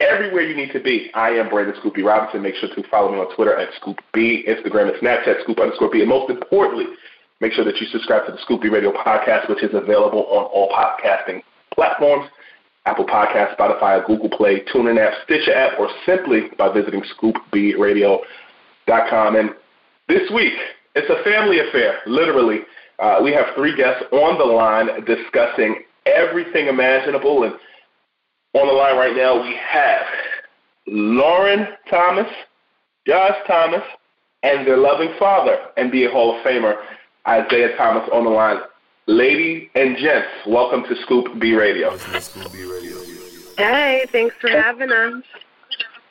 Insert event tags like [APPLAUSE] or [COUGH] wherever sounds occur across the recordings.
everywhere you need to be. I am Brandon Scoop B Robinson. Make sure to follow me on Twitter at ScoopB, Instagram and Snapchat, Scoop underscore B. And most importantly, make sure that you subscribe to the Scoop B Radio podcast, which is available on all podcasting platforms. Apple Podcasts, Spotify, Google Play, TuneIn app, Stitcher app, or simply by visiting scoopbradio.com. And this week, it's a family affair, literally. Uh, we have three guests on the line discussing everything imaginable. And on the line right now, we have Lauren Thomas, Josh Thomas, and their loving father, and NBA Hall of Famer, Isiah Thomas, on the line. Ladies and gents, welcome to Scoop B Radio. Hey, thanks for having us.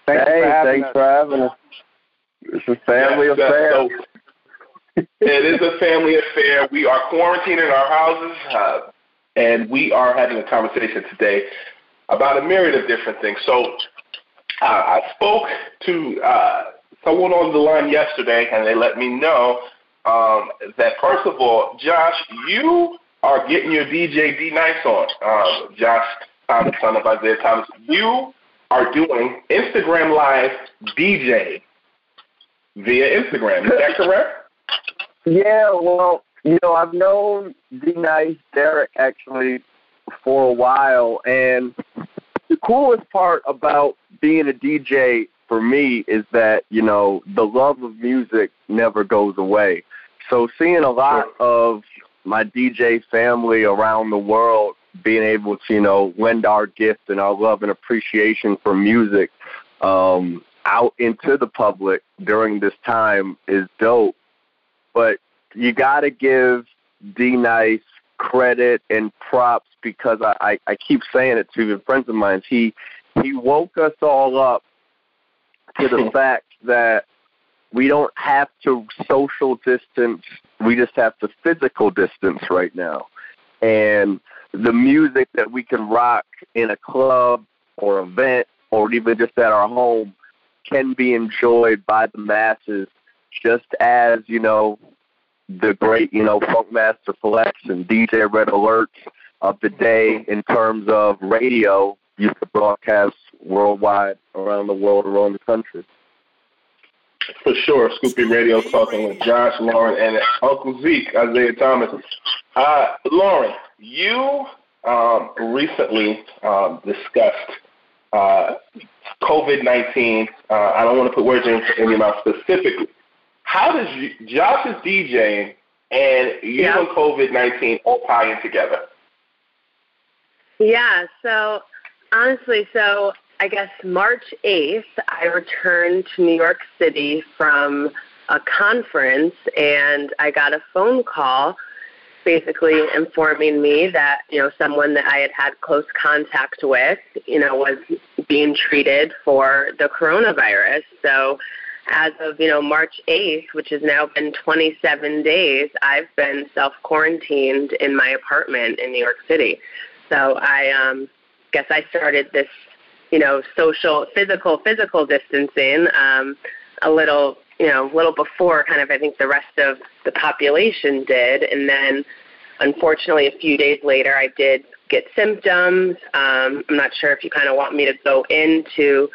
Thanks hey, for having thanks us. for having us. It's a family Yes, yes. affair. So, it is a family affair. We are quarantined in our houses, uh, and we are having a conversation today about a myriad of different things. So, uh, I spoke to uh, someone on the line yesterday, and they let me know um, that first of all, Josh, you are getting your DJ D Nice on. Um, Josh Thomas, son of Isiah Thomas, you are doing Instagram Live DJ via Instagram. Is that correct? [LAUGHS] Yeah, well, you know, I've known D Nice, Derek actually for a while, and the coolest part about being a DJ for me is that, you know, the love of music never goes away. So seeing a lot of my DJ family around the world being able to, you know, lend our gift and our love and appreciation for music um, out into the public during this time is dope. But you got to give D Nice credit and props because I, I, I keep saying it to friends of mine. He he woke us all up to the [LAUGHS] fact that we don't have to social distance. We just have to physical distance right now. And the music that we can rock in a club or event or even just at our home can be enjoyed by the masses just as, you know, the great, you know, Funkmaster Flex and DJ Red Alerts of the day in terms of radio used to broadcast worldwide around the world, around the country. For sure. Scoop B Radio talking with Josh, Lauren, and Uncle Zeke, Isiah Thomas. Uh, Lauren, you um, recently um, discussed uh, COVID 19. Uh, I don't want to put words in, in your mouth specifically. How does you, Josh's DJing and you Yeah. and COVID 19 all tie in together? Yeah, so honestly, so I guess March 8th, I returned to New York City from a conference and I got a phone call basically informing me that, you know, someone that I had had close contact with, you know, was being treated for the coronavirus. So as of you know March 8th, which has now been 27 days, I've been self quarantined in my apartment in New York City. So I um, guess I started this you know social, physical, physical distancing um, a little you know a little before kind of I think the rest of the population did, and then unfortunately a few days later I did get symptoms. Um, I'm not sure if you kind of want me to go into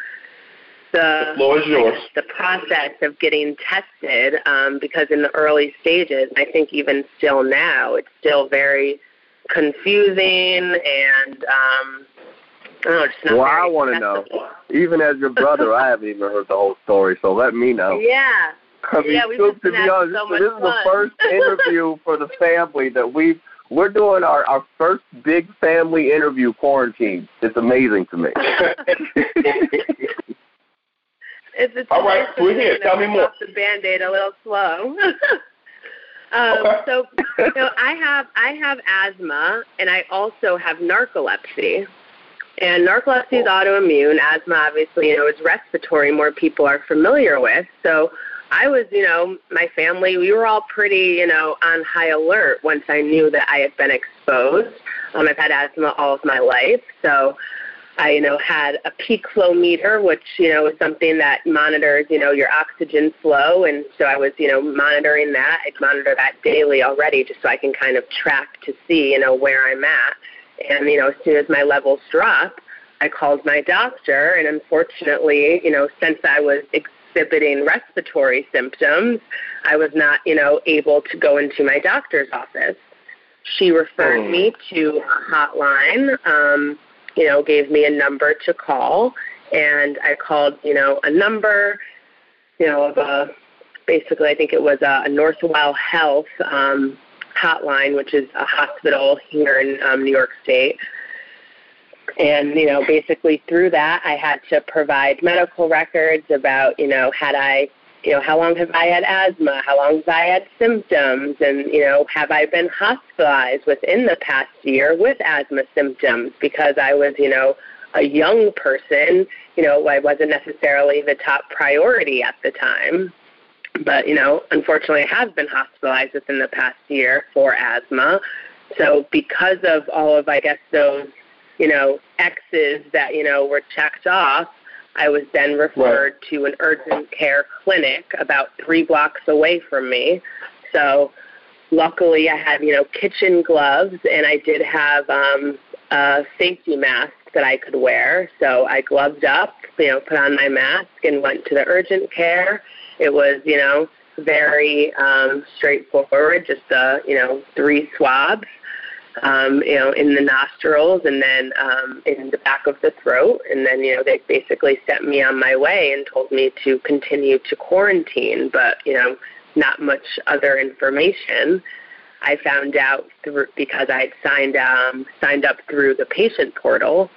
the, the, the process of getting tested um, because in the early stages, I think even still now, it's still very confusing and um, I don't know, just not well, I want to know. Even as your brother, I haven't even heard the whole story, so let me know. Yeah. I mean, yeah, we've to, to be honest, so this is the first [LAUGHS] interview for the family that we've we're doing our, our first big family interview quarantine. It's amazing to me. [LAUGHS] [LAUGHS] it's, it's All right, we're here. Tell me more. Off the band-aid a little slow. [LAUGHS] um, okay. So, so I have I have asthma, and I also have narcolepsy. And narcolepsy is autoimmune. Asthma, obviously, you know, is respiratory. More people are familiar with. So I was, you know, my family, we were all pretty, you know, on high alert once I knew that I had been exposed. Um, I've had asthma all of my life, so I, you know, had a peak flow meter, which, you know, is something that monitors, you know, your oxygen flow, and so I was, you know, monitoring that. I'd monitor that daily already, just so I can kind of track to see, you know, where I'm at. And you know, as soon as my levels drop, I called my doctor, and unfortunately, you know, since I was exhibiting respiratory symptoms, I was not, you know, able to go into my doctor's office. She referred oh. me to a hotline, um, you know, gave me a number to call, and I called, you know, a number, you know, of a basically, I think it was a, a Northwell Health um, hotline, which is a hospital here in um, New York State. And, you know, basically through that, I had to provide medical records about, you know, had I, you know, how long have I had asthma? How long have I had symptoms? And, you know, have I been hospitalized within the past year with asthma symptoms? Because I was, you know, a young person, you know, I wasn't necessarily the top priority at the time. But, you know, unfortunately, I have been hospitalized within the past year for asthma. So, because of all of, I guess, those, you know, X's that, you know, were checked off, I was then referred right. to an urgent care clinic about three blocks away from me. So, luckily, I had, you know, kitchen gloves and I did have um, a safety mask that I could wear. So, I gloved up, you know, put on my mask and went to the urgent care it was, you know, very um, straightforward, just, uh, you know, three swabs, um, you know, in the nostrils and then um, in the back of the throat. And then, you know, they basically sent me on my way and told me to continue to quarantine, but, you know, not much other information. I found out through, because I had signed um, signed up through the patient portal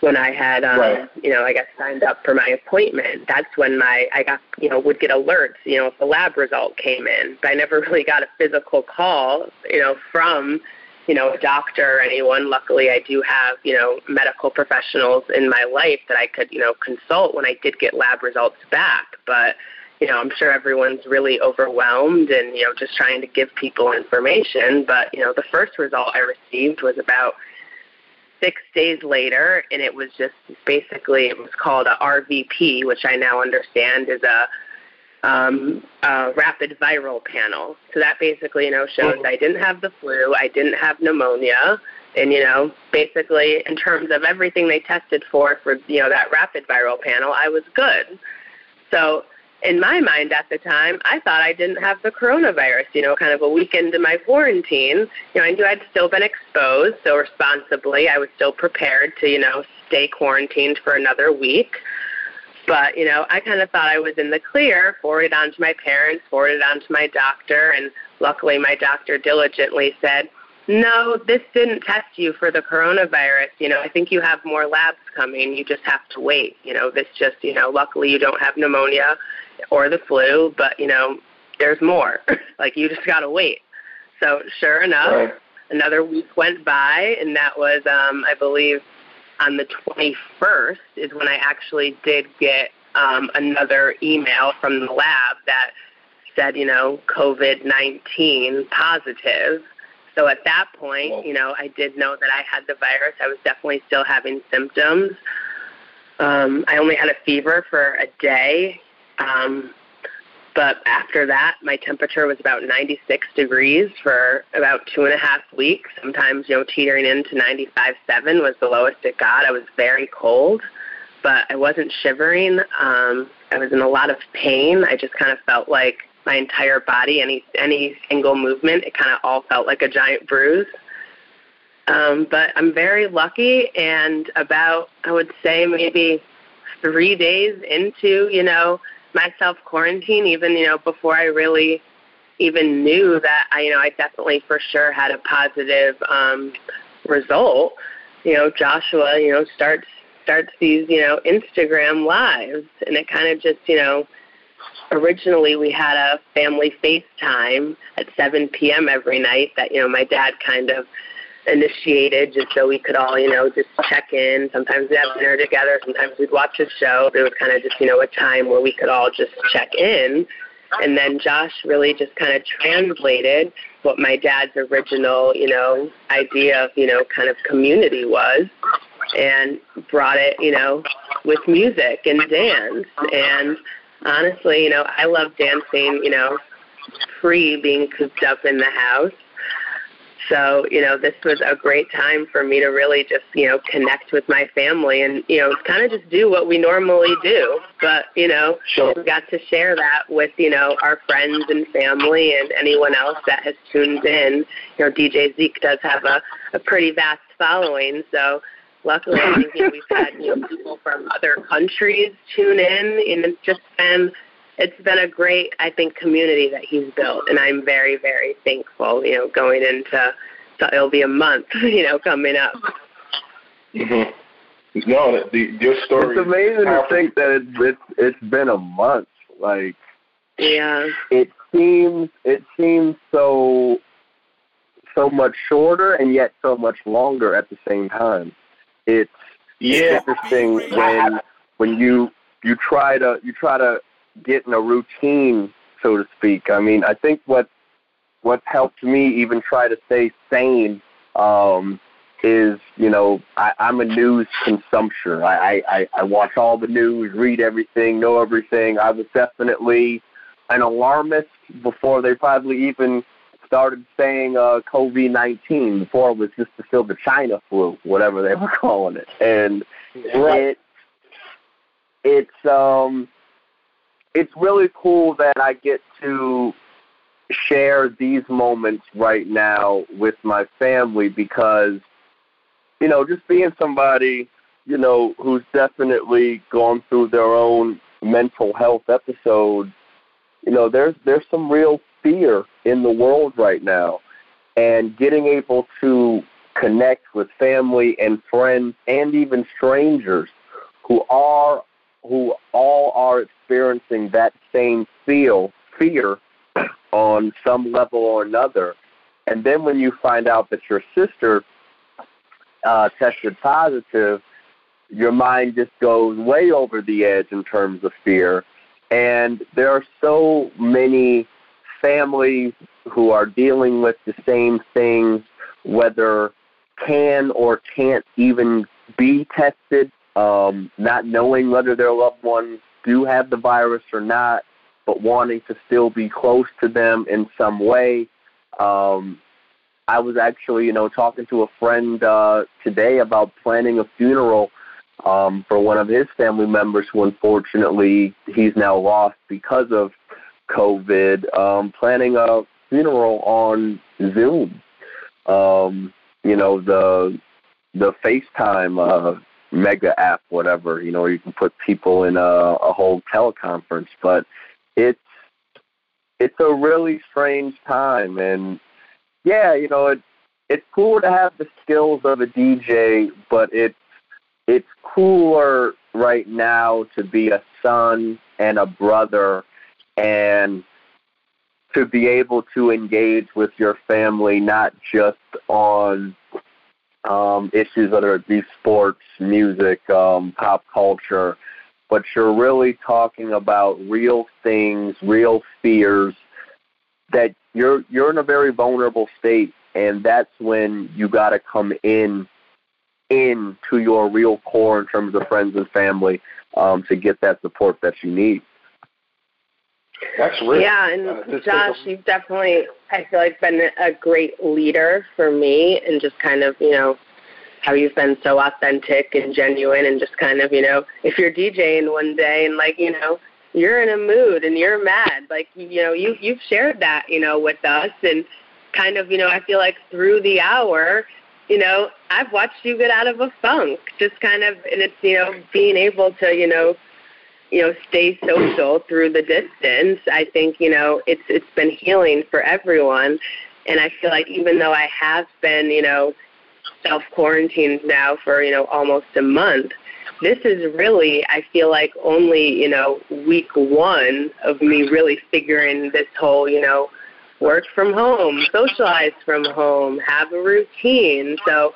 when I had, um, right. you know, I got signed up for my appointment. That's when my I got, you know, would get alerts, you know, if the lab result came in. But I never [LAUGHS] really got a physical call, you know, from, you know, a doctor or anyone. Luckily, I do have, you know, medical professionals in my life that I could, you know, consult when I did get lab results back. But you know, I'm sure everyone's really overwhelmed and, you know, just trying to give people information. But, you know, the first result I received was about six days later, and it was just basically it was called a RVP, which I now understand is a, um, a rapid viral panel. So that basically, you know, shows I didn't have the flu, I didn't have pneumonia, and you know, basically in terms of everything they tested for for you know that rapid viral panel, I was good. So in my mind at the time, I thought I didn't have the coronavirus, you know, kind of a week into my quarantine. You know, I knew I'd still been exposed, so responsibly, I was still prepared to, you know, stay quarantined for another week. But, you know, I kind of thought I was in the clear, forwarded on to my parents, forwarded on to my doctor, and luckily my doctor diligently said, no, this didn't test you for the coronavirus. You know, I think you have more labs coming. You just have to wait. You know, this just, you know, luckily you don't have pneumonia or the flu, but you know, there's more. [LAUGHS] like you just gotta wait. So sure enough, right. another week went by, and that was, um, I believe, on the 21st is when I actually did get um, another email from the lab that said, you know, COVID 19 positive. So at that point, you know, I did know that I had the virus. I was definitely still having symptoms. Um, I only had a fever for a day. Um, but after that, my temperature was about 96 degrees for about two and a half weeks. Sometimes, you know, teetering into 95.7 was the lowest it got. I was very cold, but I wasn't shivering. Um, I was in a lot of pain. I just kind of felt like my entire body, any any single movement, it kind of all felt like a giant bruise. Um, but I'm very lucky, and about I would say maybe three days into you know my self quarantine, even you know before I really even knew that I you know I definitely for sure had a positive um, result. You know, Joshua, you know, starts starts these you know Instagram lives, and it kind of just you know originally we had a family FaceTime at 7 p.m. every night that you know my dad kind of initiated just so we could all you know just check in. Sometimes we'd have dinner together. Sometimes we'd watch a show. It was kind of just you know a time where we could all just check in. And then Josh really just kind of translated what my dad's original, you know, idea of, you know, kind of community was and brought it, you know, with music and dance and honestly, you know, I love dancing, you know, pre being cooped up in the house. So, you know, this was a great time for me to really just, you know, connect with my family and, you know, kind of just do what we normally do. But, you know, sure. we got to share that with, you know, our friends and family and anyone else that has tuned in. You know, DJ Zeke does have a, a pretty vast following. So, luckily, I think you know, we've had you know, people from other countries tune in, and it's just been it's been a great, I think, community that he's built, and I'm very, very thankful. You know, going into so it'll be a month, [LAUGHS] you know, coming up. Mm-hmm. No, the, your story. It's amazing to think that it's, it's it's been a month. Like, yeah, it seems it seems so so much shorter and yet so much longer at the same time it's yeah. interesting when when you you try to you try to get in a routine, so to speak. I mean, I think what what's helped me even try to stay sane um, is you know I, I'm a news consumption. I, I I watch all the news, read everything, know everything. I was definitely an alarmist before they probably even started saying uh, COVID nineteen before it was just still the China flu, whatever they were [LAUGHS] calling it, and it it's um it's really cool that I get to share these moments right now with my family because you know just being somebody you know who's definitely gone through their own mental health episodes you know there's there's some real fear in the world right now. And getting able to connect with family and friends and even strangers who are who all are experiencing that same feel fear on some level or another. And then when you find out that your sister uh, tested positive, your mind just goes way over the edge in terms of fear. And there are so many families who are dealing with the same things, whether can or can't even be tested, um, not knowing whether their loved ones do have the virus or not, but wanting to still be close to them in some way. Um, I was actually, you know, talking to a friend uh, today about planning a funeral um, for one of his family members who unfortunately he's now lost because of COVID, um, planning a funeral on Zoom. Um, you know, the the FaceTime uh, mega app, whatever, you know, you can put people in a, a whole teleconference. But it's it's a really strange time and yeah, you know, it it's cool to have the skills of a DJ, but it's it's cooler right now to be a son and a brother and to be able to engage with your family not just on um, issues whether it be sports, music, um, pop culture, but you're really talking about real things, real fears that you're you're in a very vulnerable state and that's when you got to come in into your real core in terms of friends and family um, to get that support that you need. That's real. Yeah, and uh, Josh, you've definitely, I feel like, been a great leader for me, and just kind of, you know, how you've been so authentic and genuine, and just kind of, you know, if you're DJing one day and like, you know, you're in a mood and you're mad, like, you know, you you've shared that, you know, with us, and kind of, you know, I feel like through the hour, you know, I've watched you get out of a funk, just kind of, and it's, you know, being able to, you know, you know, stay social through the distance. I think, you know, it's it's been healing for everyone. And I feel like even though I have been, you know, self quarantined now for, you know, almost a month, this is really I feel like only, you know, week one of me really figuring this whole, you know, work from home, socialize from home, have a routine. So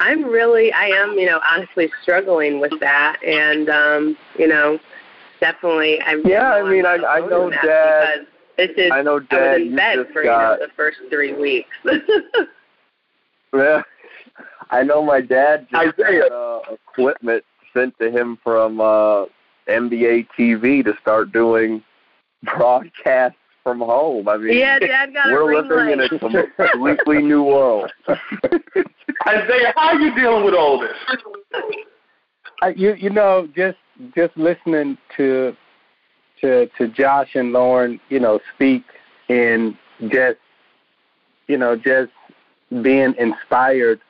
I'm really I am, you know, honestly struggling with that and um, you know, definitely. I'm yeah, I mean, I, I know Dad. This is, I know Dad. I was in bed for got, you know, the first three weeks. [LAUGHS] [LAUGHS] yeah, I know my dad just got uh, equipment sent to him from uh, NBA TV to start doing [LAUGHS] broadcasts from home. I mean, yeah, Dad got we're a living light. in a completely new world. Isiah, how are you dealing with all this? I, you you know just just listening to to to Josh and Lauren, you know, speak and just you know just being inspired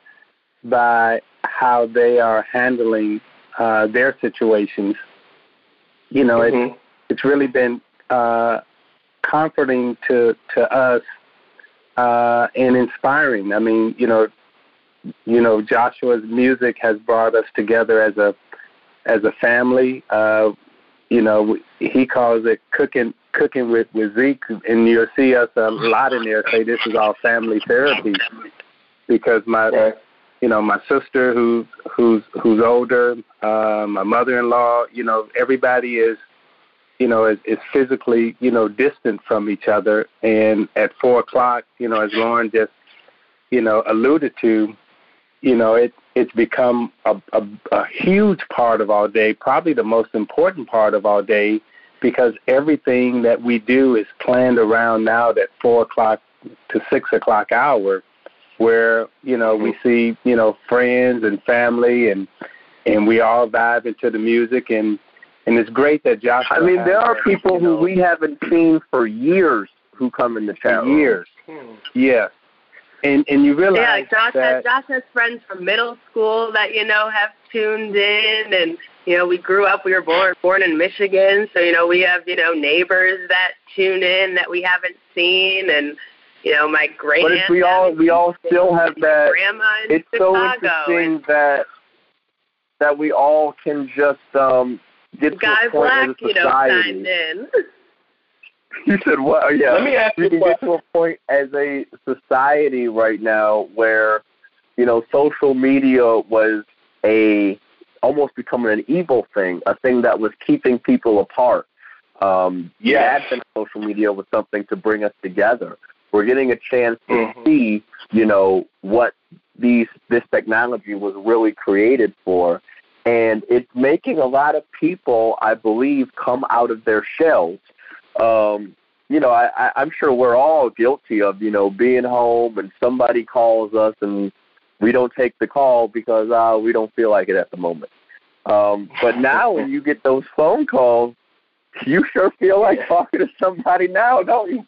by how they are handling uh, their situations. You know, mm-hmm. it, it's really been uh, comforting to to us uh, and inspiring. I mean, you know, you know, Joshua's music has brought us together as a as a family. Uh, you know, he calls it cooking cooking with with Zeke, and you'll see us a lot in there say this is all family therapy because my. You know, my sister who's who's who's older, uh, my mother-in-law. You know, everybody is you know, is, is physically, you know, distant from each other. And at four o'clock, you know, as Lauren just, you know, alluded to, you know, it it's become a, a, a huge part of our day, probably the most important part of our day, because everything that we do is planned around now that four o'clock to six o'clock hour, where you know we see you know friends and family and and we all vibe into the music and and it's great that Josh. I mean, there are people you know, who we haven't seen for years who come in the chat for years. Hmm. Yeah, and and you realize yeah, Josh that has Josh has friends from middle school that you know have tuned in, and you know we grew up. We were born born in Michigan, so you know we have you know neighbors that tune in that we haven't seen, and you know my great. But we all we all still have that. Grandma in It's Chicago, so interesting that that we all can just um get to Guy a point Black, as a you know, society. signed in. [LAUGHS] [LAUGHS] You said what? Yeah. Let me ask you we can get to a point as a society right now where, you know, social media was a almost becoming an evil thing, a thing that was keeping people apart. Um, Yes. The advent of social media was something to bring us together. We're getting a chance to Mhm. see, you know, what these this technology was really created for. And it's making a lot of people, I believe, come out of their shells um, you know, I, I, I'm sure we're all guilty of, you know, being home and somebody calls us and we don't take the call because uh, we don't feel like it at the moment. Um, but now when you get those phone calls, you sure feel like talking to somebody now, don't you?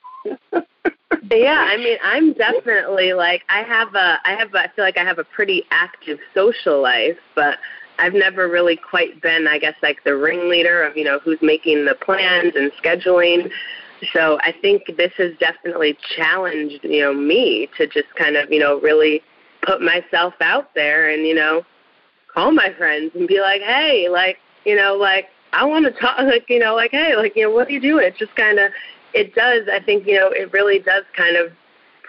Yeah, I mean, I'm definitely like I have a I have a, I feel like I have a pretty active social life, but I've never really quite been, I guess, like the ringleader of you know who's making the plans and scheduling. So I think this has definitely challenged you know me to just kind of you know really put myself out there and you know call my friends and be like, hey, like you know, like I want to talk, like you know, like hey, like you know, what are you doing? It just kind of it does. I think you know it really does kind of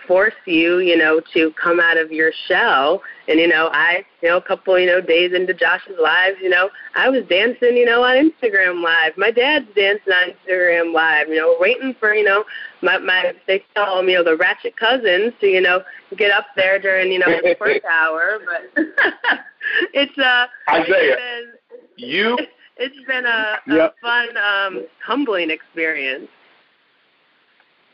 force you, you know, to come out of your shell. And, you know, I, you know, a couple, you know, days into Josh's lives, you know, I was dancing, you know, on Instagram Live. My dad's dancing on Instagram Live, you know, waiting for, you know, my, my they call them, you know, the ratchet cousins to, you know, get up there during, you know, the first hour. But it's, uh, Isiah, it's been, you. It's been a, a Yep. fun, um, humbling experience.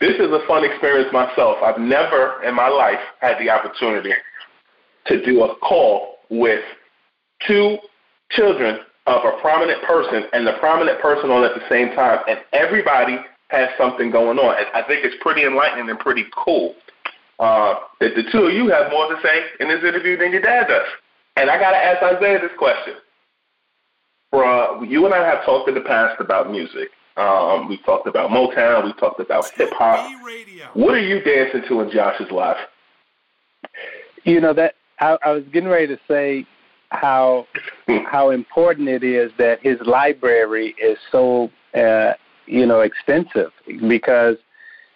This is a fun experience myself. I've never in my life had the opportunity to do a call with two children of a prominent person and the prominent person on at the same time, and everybody has something going on. And I think it's pretty enlightening and pretty cool uh, that the two of you have more to say in this interview than your dad does. And I got to ask Isiah this question. For, uh, you and I have talked in the past about music. Um, we've talked about Motown. We've talked about hip hop. What are you dancing to in Josh's life? You know that I, I was getting ready to say how [LAUGHS] how important it is that his library is so uh, you know extensive because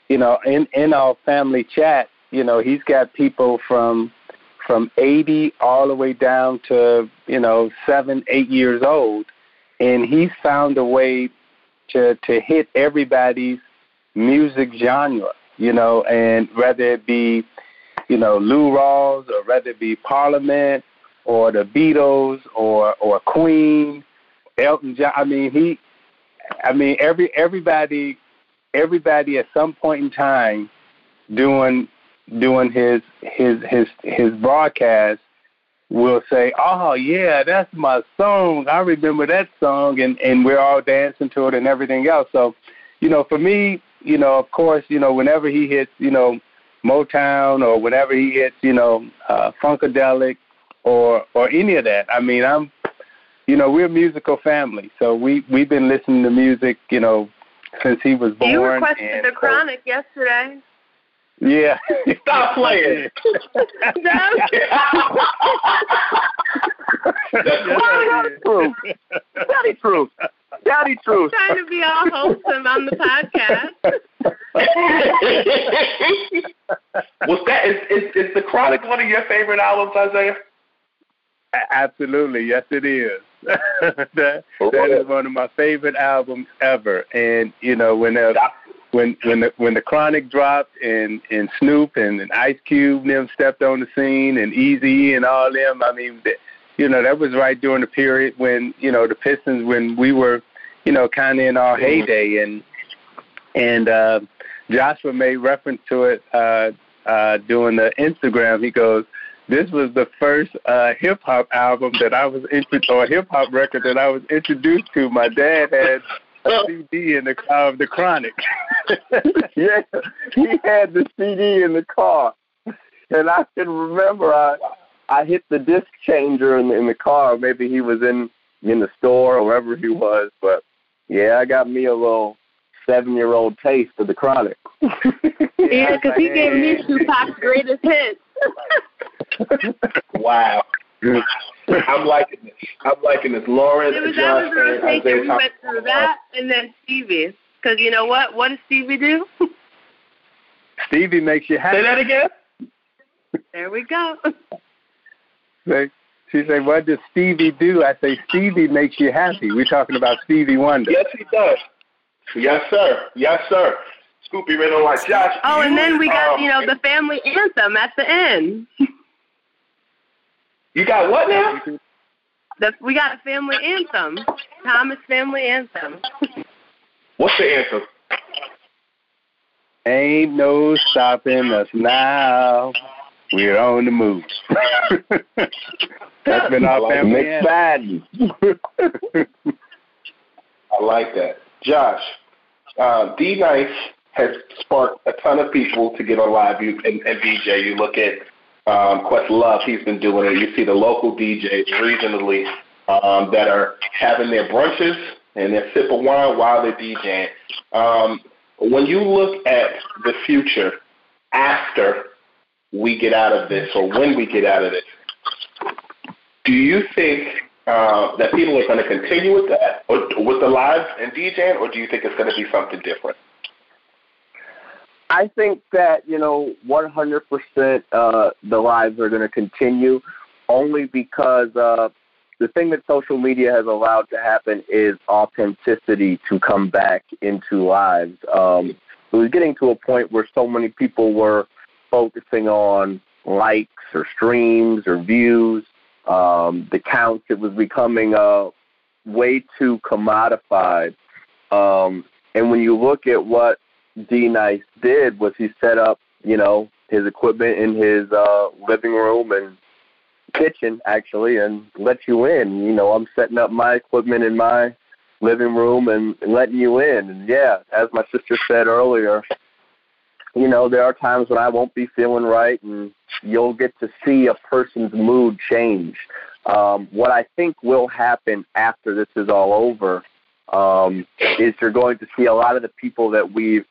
you know in in our family chat you know he's got people from from 80 all the way down to you know seven eight years old and he's found a way to to hit everybody's music genre you know and whether it be you know Lou Rawls or whether it be Parliament or the Beatles or or Queen, Elton John. I mean, he, I mean, every everybody, everybody at some point in time, doing doing his his his his broadcast will say, "Oh yeah, that's my song. I remember that song," and and we're all dancing to it and everything else. So, you know, for me, you know, of course, you know, whenever he hits, you know, Motown or whenever he hits, you know, uh, Funkadelic or or any of that. I mean, I'm, you know, we're a musical family, so we we've been listening to music, you know, since he was born. You requested the Chronic yesterday. Yeah. [LAUGHS] Stop playing. [LAUGHS] Daddy Truth. Daddy Truth. Daddy Truth. trying to be all wholesome on the podcast. [LAUGHS] Was that is, is is the Chronic one of your favorite albums, Isiah? Absolutely, yes, it is. that, that is one of my favorite albums ever. And you know, when uh, when when the when the Chronic dropped and and Snoop and, and Ice Cube and them stepped on the scene and Eazy and all them, I mean, th- you know, that was right during the period when you know the Pistons when we were, you know, kind of in our heyday and and uh, Joshua made reference to it uh, uh, doing the Instagram. He goes, "This was the first uh, hip hop album that I was intro- or hip hop record that I was introduced to. My dad had a CD in the car of the Chronic." [LAUGHS] [LAUGHS] yeah, he had the CD in the car, and I can remember I I hit the disc changer in the, in the car. Maybe he was in in the store or wherever he was, but yeah, I got me a little seven year old taste of the Chronic. [LAUGHS] Yeah, because he gave me Tupac's greatest hits. Wow. I'm liking this. I'm liking this. Lauren, It was Josh, that was the rotation. Isiah We went through that and then Stevie. Because you know what? What does Stevie do? [LAUGHS] Stevie makes you happy. Say that again. there we go. Say- She said, "What does Stevie do?" I say, "Stevie makes you happy." We're talking about Stevie Wonder. Yes, he does. Yes, sir. Yes, sir. Scoopy right on like Josh. Oh, and then we got, um, you know, the family anthem at the end. You got what now? The, we got a family anthem. Thomas family anthem. What's the answer? Ain't no stopping us now. We're on the move. [LAUGHS] That's been our family. McFadden. [LAUGHS] I like that. Josh, uh, D Nice has sparked a ton of people to get on live you, and, and DJ. You look at um, Questlove, he's been doing it. You see the local DJs regionally um, that are having their brunches and their sip of wine while they're DJing. Um, when you look at the future after we get out of this or when we get out of this, do you think uh, that people are going to continue with that, or with the live and DJing, or do you think it's going to be something different? I think that you know 100% uh, the lives are going to continue, only because uh, the thing that social media has allowed to happen is authenticity to come back into lives. Um, it was getting to a point where so many people were focusing on likes or streams or views, um, the counts. It was becoming way too commodified. Um, and when you look at what D Nice did, was he set up, you know, his equipment in his uh, living room and kitchen actually, and let you in. You know, I'm setting up my equipment in my living room and, letting you in. And yeah, as my sister said earlier, you know, there are times when I won't be feeling right, and you'll get to see a person's mood change. Um, what I think will happen after this is all over um, is you're going to see a lot of the people that we've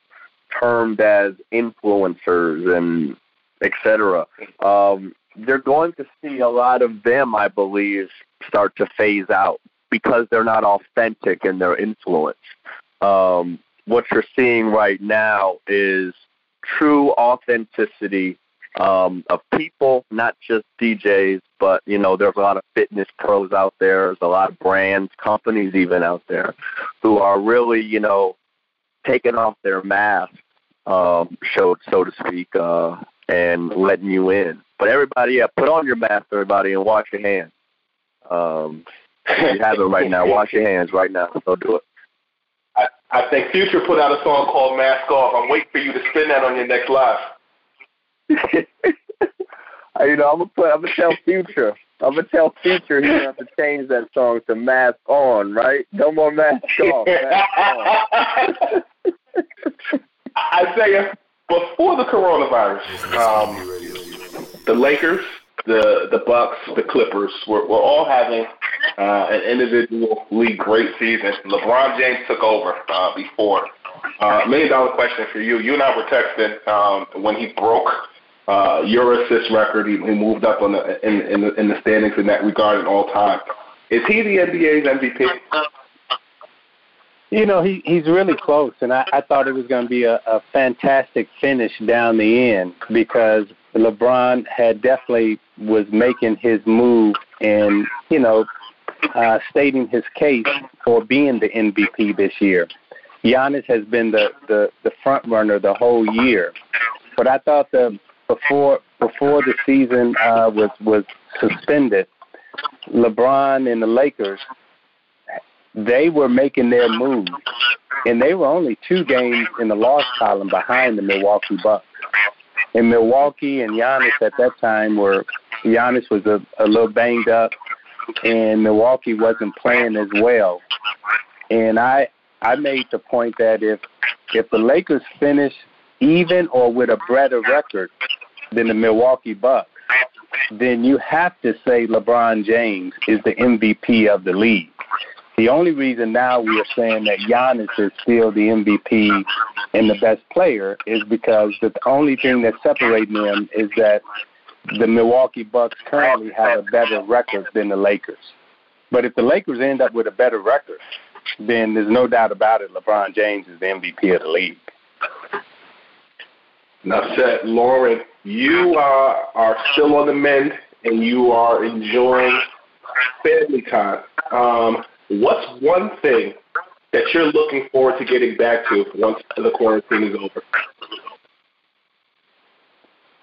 termed as influencers and et cetera. Um, they're going to see a lot of them, I believe, start to phase out because they're not authentic in their influence. Um, what you're seeing right now is true authenticity um, of people, not just DJs, but you know, there's a lot of fitness pros out there. There's a lot of brands, companies even out there, who are really, you know, taking off their mask, um, so so to speak, uh, and letting you in. But everybody, yeah, put on your mask, everybody, and wash your hands. Um, you have it right now. [LAUGHS] Wash your hands right now. Go do it. I, I think Future put out a song called Mask Off. I'm waiting for you to spin that on your next live. [LAUGHS] you know, I'm gonna put. I'm gonna tell Future. I'm gonna tell Future he's gonna have to change that song to Mask On, right? No more Mask Off. Mask [LAUGHS] on. Isiah, before the coronavirus, um, the Lakers, the the Bucks, the Clippers were, were all having uh, an individually great season. LeBron James took over uh, before. Uh, million dollar question for you. You and I were texting um, when he broke uh, your assist record. He, he moved up on the in, in the in the standings in that regard in all time. Is he the NBA's MVP? You know, he he's really close, and I, I thought it was going to be a, a fantastic finish down the end because LeBron had definitely was making his move and you know uh, stating his case for being the MVP this year. Giannis has been the the, the front runner the whole year, but I thought the before before the season uh, was was suspended, LeBron and the Lakers they were making their move, and they were only two games in the loss column behind the Milwaukee Bucks. And Milwaukee and Giannis at that time were Giannis was a, a little banged up, and Milwaukee wasn't playing as well. And I I made the point that if if the Lakers finish even or with a better record than the Milwaukee Bucks, then you have to say LeBron James is the MVP of the league. The only reason now we are saying that Giannis is still the MVP and the best player is because the only thing that's separating them is that the Milwaukee Bucks currently have a better record than the Lakers. But if the Lakers end up with a better record, then there's no doubt about it. LeBron James is the MVP of the league. Now, said Lauren, you uh, are still on the mend and you are enjoying family time. Um, What's one thing that you're looking forward to getting back to once the quarantine is over?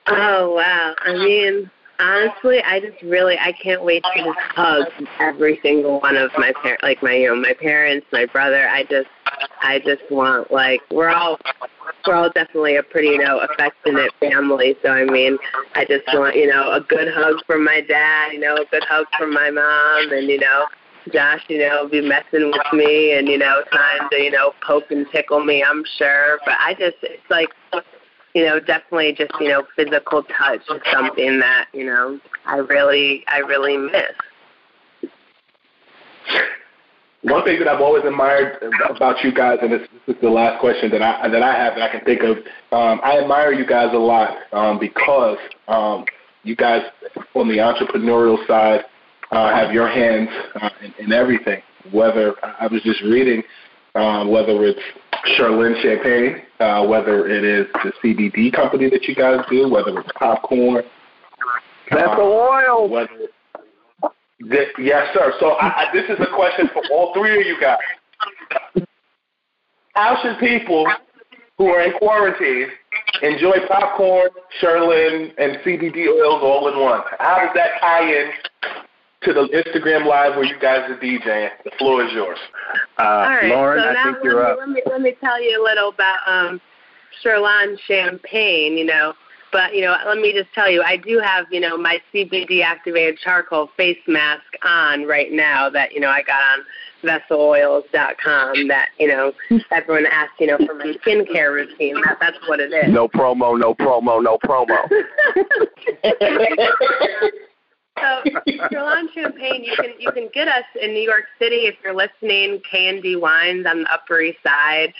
Oh wow! I mean, honestly, I just really I can't wait to just hug every single one of my parents, like my you know my parents, my brother. I just I just want like we're all we're all definitely a pretty you know affectionate family. So I mean, I just want you know a good hug from my dad, you know a good hug from my mom, and you know Josh, you know, be messing with me and, you know, trying to, you know, poke and tickle me, I'm sure. But I just, it's like, you know, definitely just, you know, physical touch is something that, you know, I really, I really miss. One thing that I've always admired about you guys, and this, this is the last question that I that I have that I can think of. Um, I admire you guys a lot um, because um, you guys on the entrepreneurial side uh, have your hands uh, in, in everything. Whether I was just reading uh, whether it's Cheurlin Champagne, uh, whether it is the CBD company that you guys do, whether it's popcorn. That's the oil. Whether the, yes, sir. So I, I, this is a question for all three of you guys. How should people who are in quarantine enjoy popcorn, Cheurlin, and CBD oils all in one? How does that tie in to the Instagram live where you guys are DJing? The floor is yours. Uh, all right, Lauren, so I now think you're let up. me, Let me, let me tell you a little about um, Cheurlin Champagne, you know. But, you know, let me just tell you, I do have, you know, my CBD activated charcoal face mask on right now that, you know, I got on vesseloils.com that, you know, [LAUGHS] everyone asks, you know, for my skincare routine. That, that's what it is. No promo, no promo, no promo. [LAUGHS] [LAUGHS] So, Cheurlin Champagne, you can you can get us in New York City if you're listening. K and D Wines on the Upper East Side.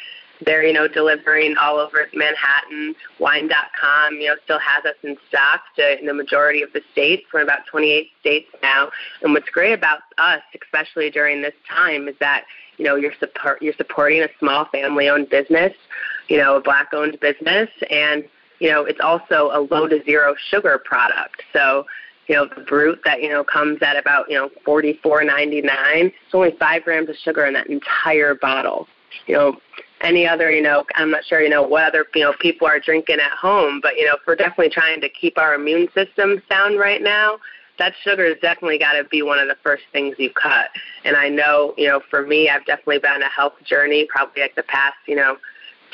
They're you know delivering all over Manhattan. Wine.com you know still has us in stock to in the majority of the states. We're in about 28 states now. And what's great about us, especially during this time, is that you know you're support you're supporting a small family-owned business, you know a black-owned business, and you know it's also a low to zero sugar product. So you know, the brut that, you know, comes at about, you know, forty four ninety nine. It's only five grams of sugar in that entire bottle. You know, any other, you know, I'm not sure, you know, what other, you know, people are drinking at home, but, you know, if we're definitely trying to keep our immune system sound right now, that sugar has definitely got to be one of the first things you cut. And I know, you know, for me, I've definitely been on a health journey probably like the past, you know,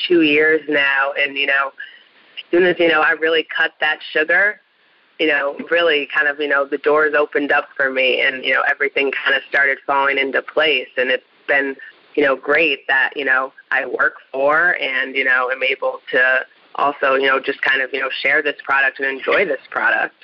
two years now. And, you know, as soon as, you know, I really cut that sugar, you know, really kind of, you know, the doors opened up for me and, you know, everything kind of started falling into place. And it's been, you know, great that, you know, I work for and, you know, am able to also, you know, just kind of, you know, share this product and enjoy this product.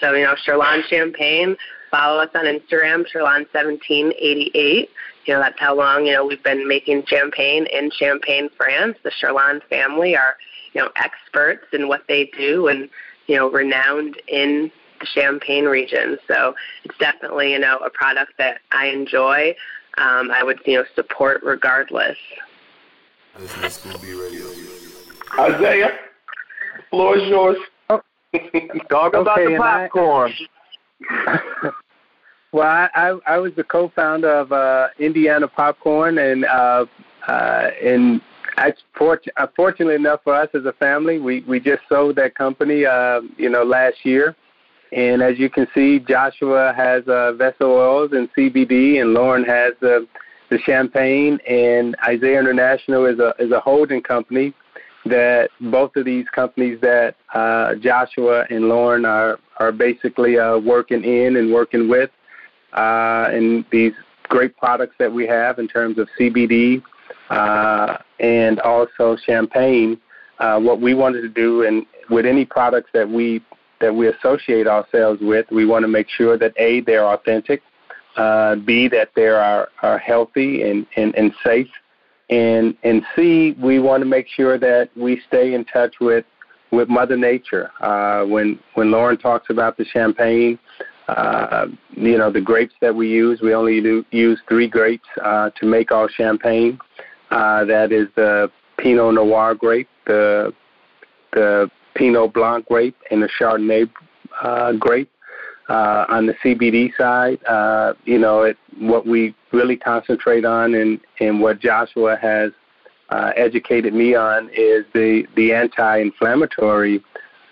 So, you know, Cheurlin Champagne, follow us on Instagram, Cheurlin1788. You know, that's how long, you know, we've been making champagne in Champagne, France. The Cheurlin family are, you know, experts in what they do and, you know, renowned in the Champagne region. So it's definitely, you know, a product that I enjoy. Um, I would, you know, support regardless. Isiah, floor is yours. Talk about Okay, the and I- popcorn. [LAUGHS] Well, I, I, I was the co-founder of uh, Indiana Popcorn, and uh, uh, and I, uh, fortunately enough for us as a family, we, we just sold that company, uh, you know, last year. And as you can see, Joshua has uh, Vessel Oils and CBD, and Lauren has the the champagne, and Isiah International is a is a holding company that both of these companies that uh, Joshua and Lauren are are basically uh, working in and working with, uh, and these great products that we have in terms of CBD uh, and also champagne. Uh, what we wanted to do, and with any products that we that we associate ourselves with, we want to make sure that a they're authentic, uh, b that they are are healthy and and, and safe, and and c we want to make sure that we stay in touch with with Mother Nature. Uh, when when Lauren talks about the champagne, uh, you know the grapes that we use, we only do, use three grapes uh, to make our champagne. Uh, that is the Pinot Noir grape, the the Pinot Blanc grape, and the Chardonnay uh, grape. Uh, on the CBD side, uh, you know, it, what we really concentrate on and, and what Joshua has uh, educated me on is the, the anti-inflammatory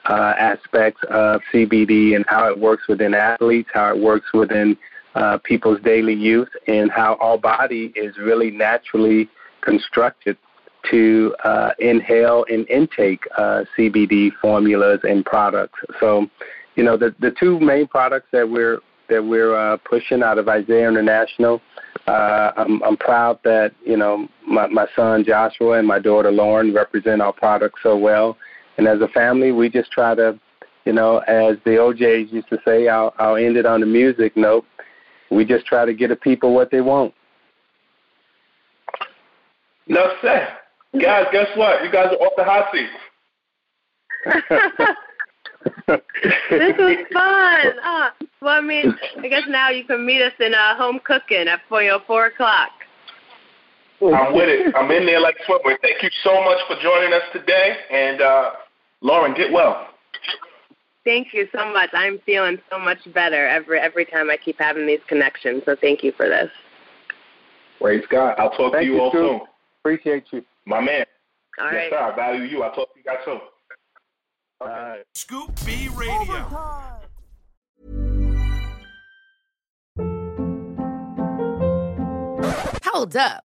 uh, aspects of CBD and how it works within athletes, how it works within uh, people's daily use, and how our body is really naturally constructed to uh, inhale and intake uh, CBD formulas and products. So, you know, the the two main products that we're that we're uh, pushing out of Isiah International. Uh, I'm, I'm proud that you know my, my son Joshua and my daughter Lauren represent our product so well, and as a family, we just try to, you know, as the O'Jays used to say, I'll, I'll end it on the music note. We just try to get the people what they want. No, sir. Guys, guess what? You guys are off the hot seat. [LAUGHS] this was fun. Ah, well, I mean, I guess now you can meet us in uh, home cooking at four, you know, four o'clock. I'm with it. I'm in there like swimwear. Thank you so much for joining us today. And uh, Lauren, get well. Thank you so much. I'm feeling so much better every every time I keep having these connections. So thank you for this. Praise God. I'll talk Thank to you, you, all Scoop. soon. Appreciate you. My man. All yes, right. sir. I value you. I'll talk to you guys soon. All right. Scoop B Radio. Hold up.